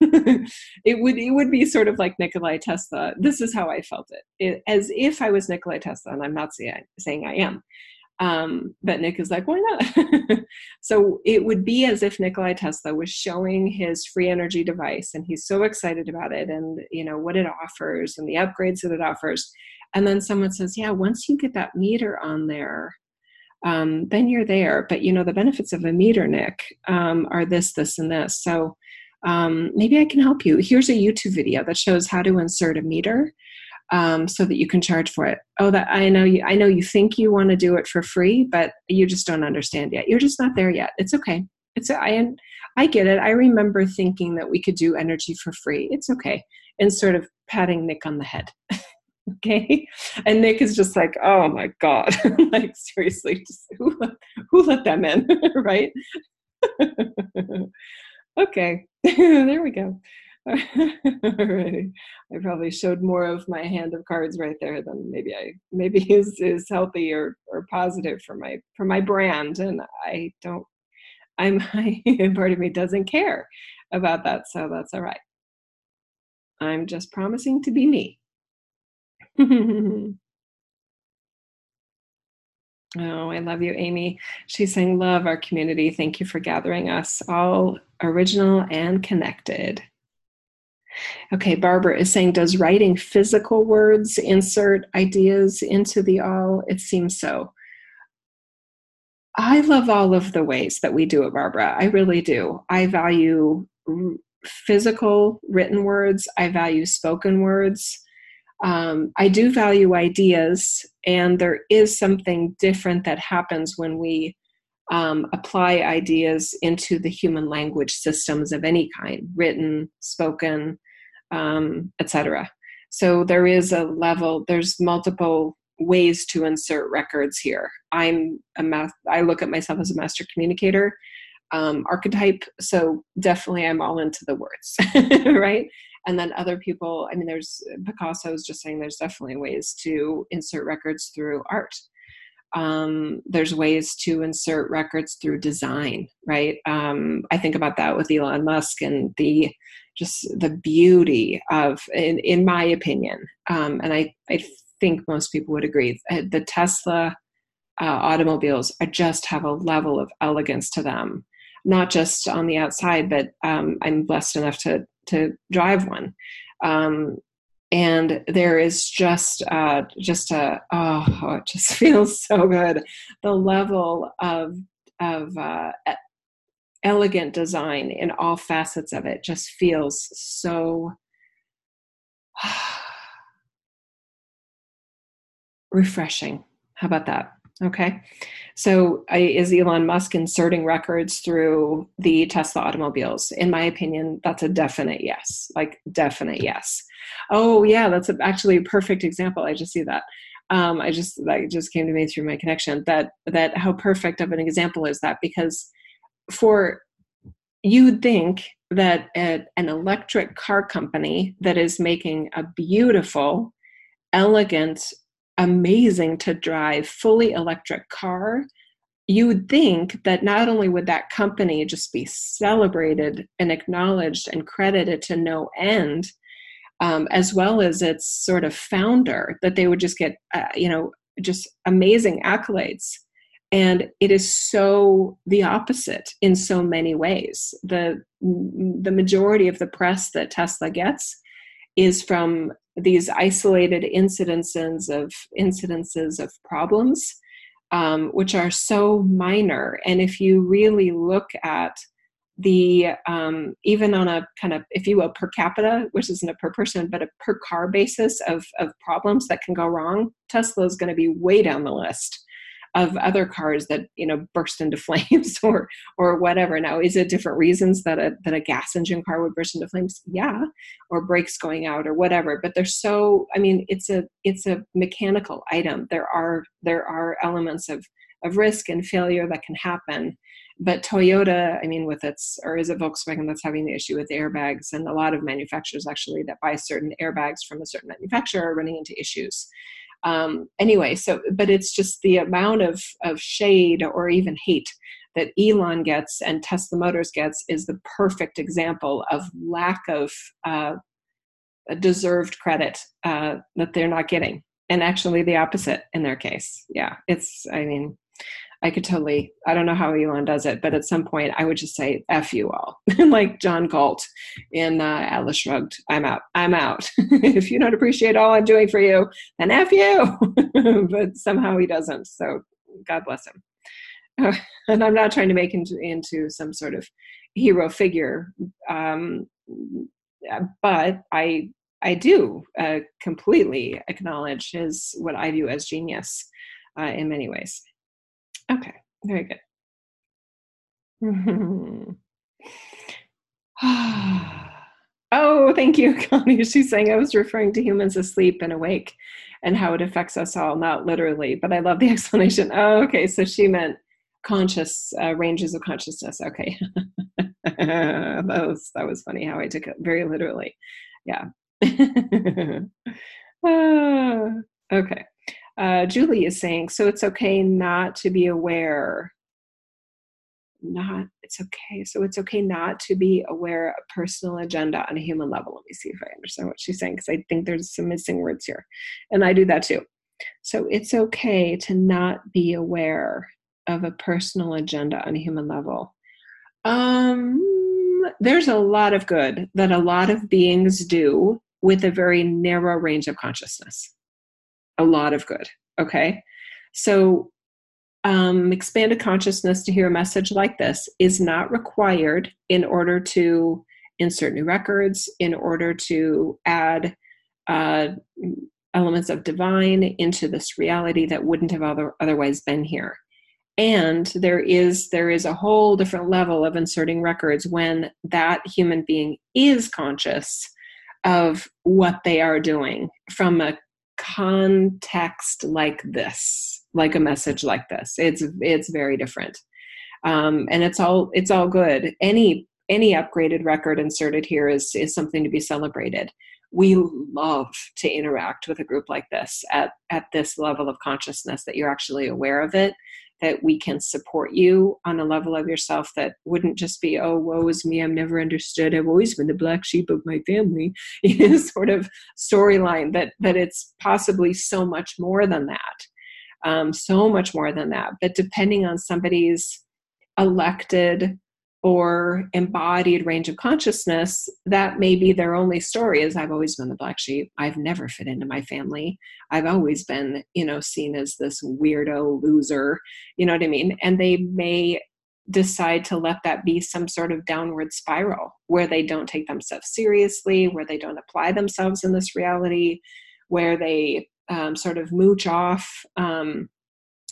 it would it would be sort of like Nikolai Tesla. This is how I felt it, it as if I was Nikolai Tesla, and I'm not say, saying I am. Um, but Nick is like, why not? so it would be as if Nikolai Tesla was showing his free energy device, and he's so excited about it, and you know what it offers, and the upgrades that it offers. And then someone says, yeah, once you get that meter on there, um, then you're there. But you know, the benefits of a meter, Nick, um, are this, this, and this. So um, maybe I can help you. Here's a YouTube video that shows how to insert a meter um, so that you can charge for it. Oh, that I know you. I know you think you want to do it for free, but you just don't understand yet. You're just not there yet. It's okay. It's I I get it. I remember thinking that we could do energy for free. It's okay, and sort of patting Nick on the head. okay and nick is just like oh my god like seriously just, who, who let them in right okay there we go. I probably showed more of my hand of cards right there than maybe I maybe is is healthy or or positive for my for my brand, and I don't. I'm I, part of me doesn't care about that, so that's all right. I'm just promising to be me. oh, I love you, Amy. She's saying, Love our community. Thank you for gathering us all original and connected. Okay, Barbara is saying, Does writing physical words insert ideas into the all? It seems so. I love all of the ways that we do it, Barbara. I really do. I value physical written words, I value spoken words. Um, I do value ideas, and there is something different that happens when we um, apply ideas into the human language systems of any kind written, spoken, um, etc. So there is a level, there's multiple ways to insert records here. I'm a math, I look at myself as a master communicator um, archetype. So definitely I'm all into the words, right? And then other people, I mean, there's Picasso is just saying there's definitely ways to insert records through art. Um, there's ways to insert records through design, right? Um, I think about that with Elon Musk and the just the beauty of, in, in my opinion, um, and I, I think most people would agree, uh, the Tesla uh, automobiles are just have a level of elegance to them not just on the outside, but um, I'm blessed enough to to drive one. Um, and there is just uh, just a oh, it just feels so good. The level of of uh, elegant design in all facets of it just feels so refreshing. How about that? Okay. So I, is Elon Musk inserting records through the Tesla automobiles? In my opinion, that's a definite yes. Like definite yes. Oh yeah, that's a, actually a perfect example. I just see that. Um, I just that just came to me through my connection. That that how perfect of an example is that because for you'd think that a, an electric car company that is making a beautiful, elegant amazing to drive fully electric car you would think that not only would that company just be celebrated and acknowledged and credited to no end um, as well as its sort of founder that they would just get uh, you know just amazing accolades. And it is so the opposite in so many ways. The the majority of the press that tesla gets is from these isolated incidences of incidences of problems, um, which are so minor. And if you really look at the um, even on a kind of if you will per capita which isn't a per person but a per car basis of of problems that can go wrong tesla is going to be way down the list of other cars that you know burst into flames or or whatever. Now is it different reasons that a that a gas engine car would burst into flames? Yeah or brakes going out or whatever but they're so i mean it's a it's a mechanical item. There are there are elements of of risk and failure that can happen but toyota i mean with its or is it volkswagen that's having the issue with airbags? And a lot of manufacturers actually that buy certain airbags from a certain manufacturer are running into issues um, anyway so but it's just the amount of of shade or even hate that elon gets and tesla motors gets is the perfect example of lack of uh, deserved credit uh, that they're not getting. And actually the opposite in their case. Yeah it's i mean I could totally, I don't know how Elon does it, but at some point I would just say, F you all. like John Galt in uh, Atlas Shrugged, I'm out. I'm out. if you don't appreciate all I'm doing for you, then F you. but somehow he doesn't. So God bless him. and I'm not trying to make him into, into some sort of hero figure. Um, but I, I do uh, completely acknowledge his, what I view as genius uh, in many ways. Okay, very good. oh, thank you, Connie. She's saying I was referring to humans asleep and awake and how it affects us all, not literally, but I love the explanation. Oh, okay, so she meant conscious uh, ranges of consciousness. Okay, that was that was funny how I took it very literally. Yeah. uh, okay. Uh, Julie is saying, so it's okay not to be aware. Not, it's okay. So it's okay not to be aware of personal agenda on a human level. Let me see if I understand what she's saying because I think there's some missing words here. And I do that too. So it's okay to not be aware of a personal agenda on a human level. Um, there's a lot of good that a lot of beings do with a very narrow range of consciousness a lot of good. Okay. So, um, expanded consciousness to hear a message like this is not required in order to insert new records, in order to add uh, elements of divine into this reality that wouldn't have other, otherwise been here and there is there is a whole different level of inserting records when that human being is conscious of what they are doing from a context like this like a message like this. It's it's very different. Um, and it's all it's all good. Any any upgraded record inserted here is is something to be celebrated. We love to interact with a group like this at at this level of consciousness that you're actually aware of it that we can support you on a level of yourself that wouldn't just be, oh, woe is me, I'm never understood, I've always been the black sheep of my family, sort of storyline, that, that it's possibly so much more than that. Um, so much more than that. But depending on somebody's elected or embodied range of consciousness, that may be their only story is I've always been the black sheep. I've never fit into my family. I've always been, you know, seen as this weirdo loser, you know what I mean? And they may decide to let that be some sort of downward spiral where they don't take themselves seriously, where they don't apply themselves in this reality, where they um, sort of mooch off um,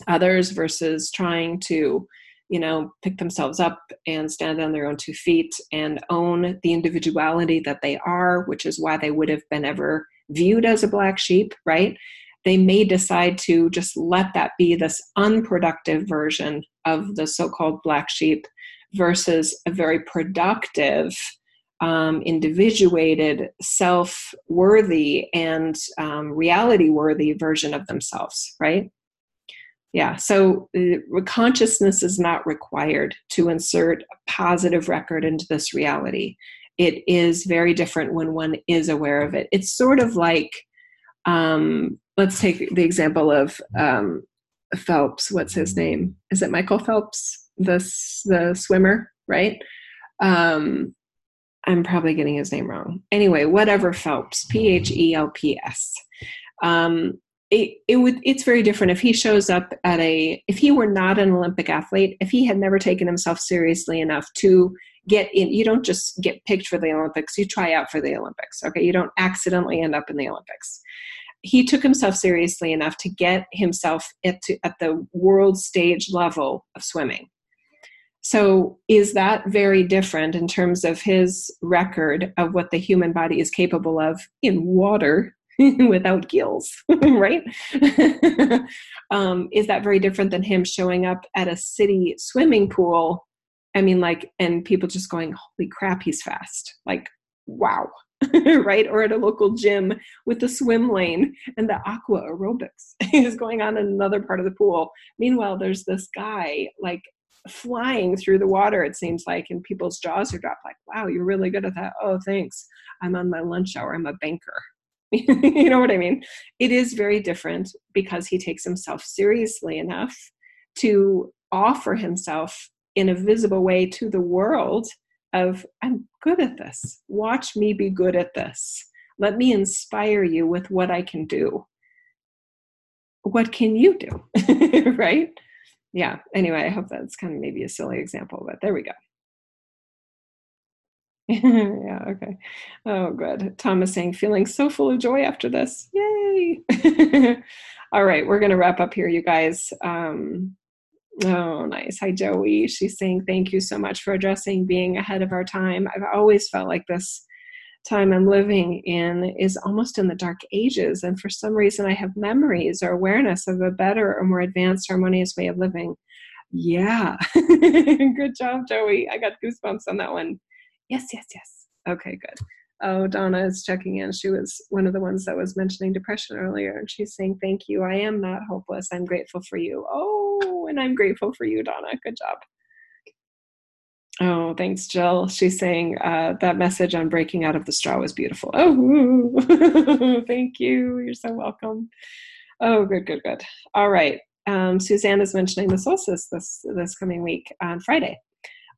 others versus trying to you know, pick themselves up and stand on their own two feet and own the individuality that they are, which is why they would have been ever viewed as a black sheep, right? They may decide to just let that be this unproductive version of the so called black sheep versus a very productive, um, individuated, self worthy, and um, reality worthy version of themselves, right? Yeah so uh, consciousness is not required to insert a positive record into this reality. It is very different when one is aware of it. It's sort of like um, let's take the example of um, phelps what's his name? Is it michael phelps? The, the swimmer right? Um, i'm probably getting his name wrong. Anyway whatever phelps p-h-e-l-p-s um, it, it would it's very different. If he shows up at a if he were not an olympic athlete if he had never taken himself seriously enough to get in you don't just get picked for the olympics you try out for the olympics okay? You don't accidentally end up in the olympics. He took himself seriously enough to get himself at, to, at the world stage level of swimming. So is that very different in terms of his record of what the human body is capable of in water without gills, right? um, is that very different than him showing up at a city swimming pool? I mean, like, and people just going, holy crap, he's fast. Like, wow. right? Or at a local gym with the swim lane and the aqua aerobics is going on in another part of the pool. Meanwhile, there's this guy like flying through the water, it seems like, and people's jaws are dropped like, wow, you're really good at that. Oh, thanks. I'm on my lunch hour. I'm a banker. you know what I mean? It is very different because he takes himself seriously enough to offer himself in a visible way to the world of I'm good at this. Watch me be good at this. Let me inspire you with what I can do. What can you do? right? Yeah. Anyway, I hope that's kind of maybe a silly example, but there we go. yeah, okay. Oh, good. Tom is saying, feeling so full of joy after this. Yay. All right, we're going to wrap up here, you guys. Um, oh, nice. Hi, Joey. She's saying, thank you so much for addressing being ahead of our time. I've always felt like this time I'm living in is almost in the dark ages. And for some reason, I have memories or awareness of a better or more advanced, harmonious way of living. Yeah. Good job, Joey. I got goosebumps on that one. Yes, yes, yes. Okay, good. Oh, Donna is checking in. She was one of the ones that was mentioning depression earlier, and she's saying, Thank you. I am not hopeless. I'm grateful for you. Oh, and I'm grateful for you, Donna. Good job. Oh, thanks, Jill. She's saying uh, that message on breaking out of the straw was beautiful. Oh, thank you. You're so welcome. Oh, good, good, good. All right. Um, Suzanne is mentioning the solstice this this coming week on Friday.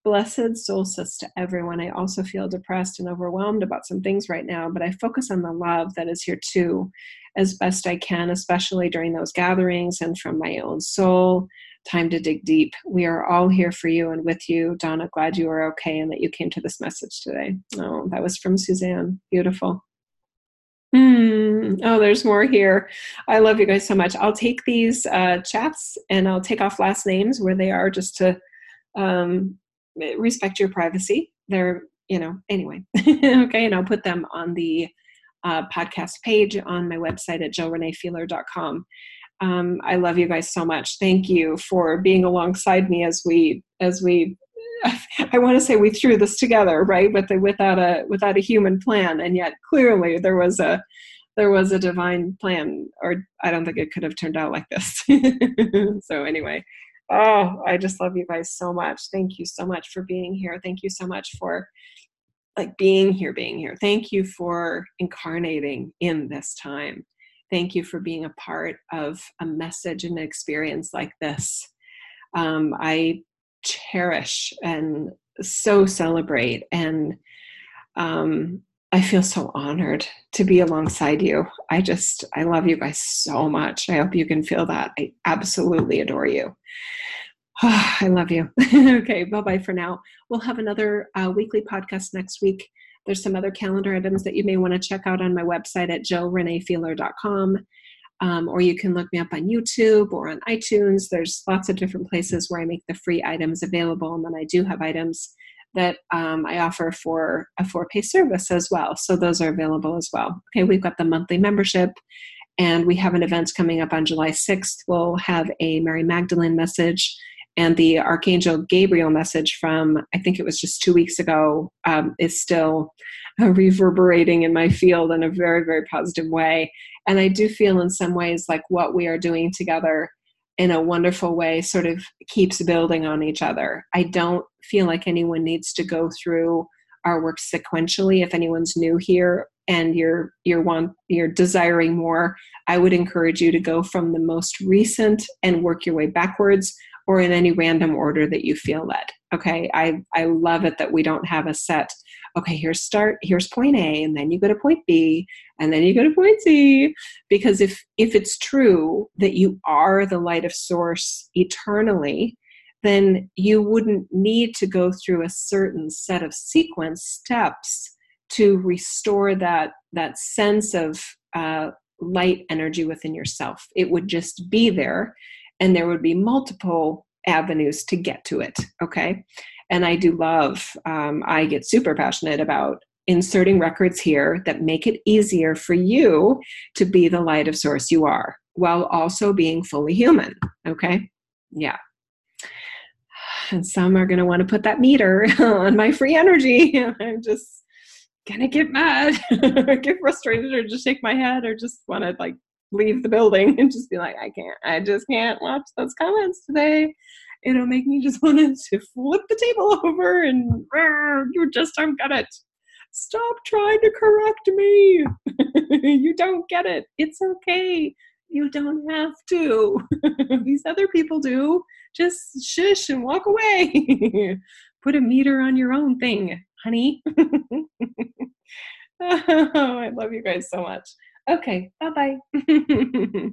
Blessed solstice to everyone. I also feel depressed and overwhelmed about some things right now, but I focus on the love that is here too as best I can, especially during those gatherings and from my own soul. Time to dig deep. We are all here for you and with you. Donna, glad you are okay and that you came to this message today. Oh, that was from Suzanne. Beautiful. Mm. Oh, there's more here. I love you guys so much. I'll take these uh, chats and I'll take off last names where they are just to um, respect your privacy. They're, you know, anyway. okay, and I'll put them on the uh, podcast page on my website at jillreneefeeler.com. Um, I love you guys so much. Thank you for being alongside me as we as we I want to say we threw this together, right? With the, without a without a human plan, and yet clearly there was a there was a divine plan, or I don't think it could have turned out like this. so anyway, oh, I just love you guys so much. Thank you so much for being here. Thank you so much for like being here, being here. Thank you for incarnating in this time. Thank you for being a part of a message and an experience like this. Um, I cherish and so celebrate and um, I feel so honored to be alongside you. I just, I love you guys so much. I hope you can feel that. I absolutely adore you. Oh, I love you. okay, bye bye for now. We'll have another uh, weekly podcast next week. There's some other calendar items that you may want to check out on my website at jillreneefeeler.com. Um, or you can look me up on YouTube or on iTunes. There's lots of different places where I make the free items available, and then I do have items that um, I offer for a for pay service as well. So those are available as well. Okay, we've got the monthly membership, and we have an event coming up on July 6th. We'll have a Mary Magdalene message and the Archangel Gabriel message from, I think it was just two weeks ago, um, is still reverberating in my field in a very, very positive way. And I do feel in some ways like what we are doing together in a wonderful way sort of keeps building on each other. I don't feel like anyone needs to go through our work sequentially. If anyone's new here and you're you're want you're desiring more, I would encourage you to go from the most recent and work your way backwards or in any random order that you feel led. Okay. I, I love it that we don't have a set, okay, here's start, here's point A, and then you go to point B, and then you go to point C. Because if if it's true that you are the light of source eternally, then you wouldn't need to go through a certain set of sequence steps to restore that that sense of uh, light energy within yourself. It would just be there and there would be multiple avenues to get to it okay and i do love um, i get super passionate about inserting records here that make it easier for you to be the light of source you are while also being fully human okay? Yeah. And some are going to want to put that meter on my free energy. I'm just gonna get mad get frustrated or just shake my head or just want to like leave the building and just be like, I can't, I just can't watch those comments today. It'll make me just want to flip the table over and you just don't get it. Stop trying to correct me. you don't get it. It's okay. You don't have to. These other people do. Just shush and walk away. Put a meter on your own thing, honey. oh, I love you guys so much. Okay, bye bye.